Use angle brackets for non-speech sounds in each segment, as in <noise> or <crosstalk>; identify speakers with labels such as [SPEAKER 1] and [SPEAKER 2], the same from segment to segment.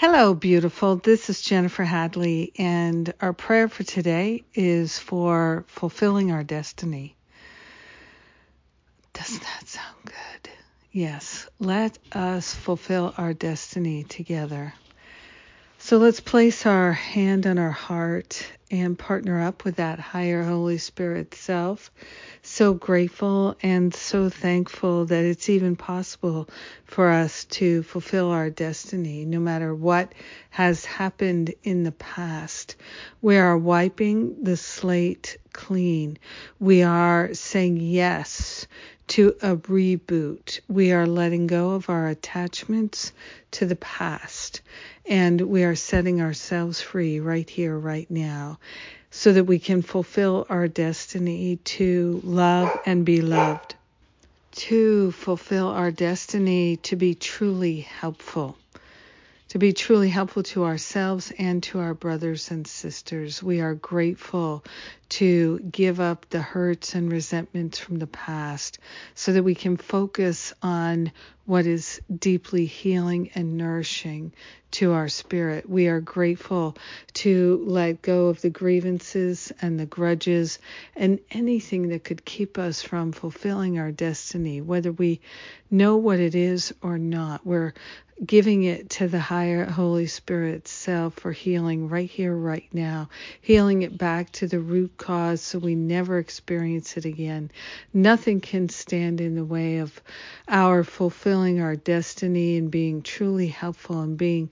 [SPEAKER 1] Hello, beautiful. This is Jennifer Hadley, and our prayer for today is for fulfilling our destiny. Doesn't that sound good? Yes, let us fulfill our destiny together. So let's place our hand on our heart and partner up with that higher Holy Spirit self. So grateful and so thankful that it's even possible for us to fulfill our destiny no matter what has happened in the past. We are wiping the slate clean. We are saying yes to a reboot. We are letting go of our attachments to the past and we are setting ourselves free right here, right now, so that we can fulfill our destiny to love and be loved, to fulfill our destiny to be truly helpful to be truly helpful to ourselves and to our brothers and sisters. We are grateful to give up the hurts and resentments from the past so that we can focus on what is deeply healing and nourishing to our spirit. We are grateful to let go of the grievances and the grudges and anything that could keep us from fulfilling our destiny, whether we know what it is or not. We're giving it to the higher Holy Spirit self for healing right here, right now, healing it back to the root cause so we never experience it again. Nothing can stand in the way of our fulfilling our destiny and being truly helpful and being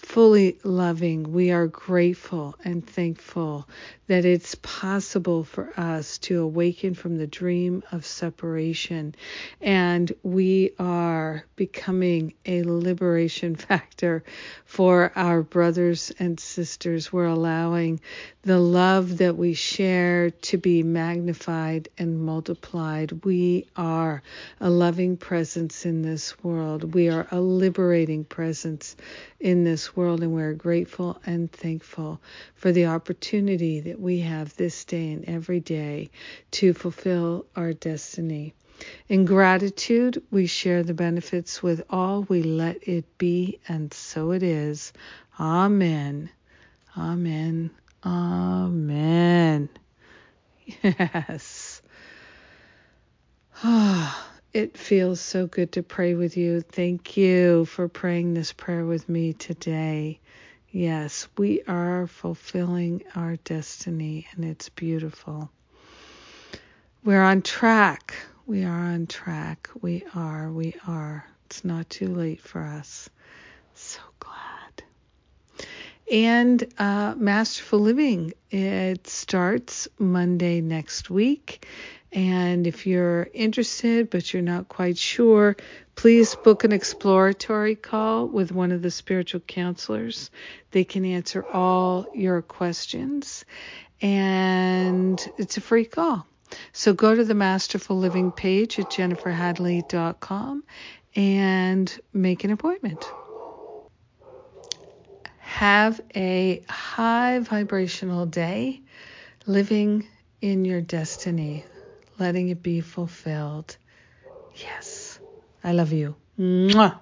[SPEAKER 1] fully loving. We are grateful and thankful that it's possible for us to awaken from the dream of separation and we are becoming a liberation <laughs> factor for our brothers and sisters. We're allowing the love that we share to be magnified and multiplied. We are a loving presence in this world. We are a liberating presence in this world, and we're grateful and thankful for the opportunity that we have this day and every day to fulfill our destiny. In gratitude, we share the benefits with all. We let it be, and so it is. Amen. Amen. Amen. <laughs> Yes. It feels so good to pray with you. Thank you for praying this prayer with me today. Yes, we are fulfilling our destiny, and it's beautiful. We're on track. We are on track. We are. We are. It's not too late for us. So. And uh, Masterful Living, it starts Monday next week. And if you're interested but you're not quite sure, please book an exploratory call with one of the spiritual counselors. They can answer all your questions, and it's a free call. So go to the Masterful Living page at jenniferhadley.com and make an appointment. Have a high vibrational day living in your destiny letting it be fulfilled. Yes. I love you. Mwah.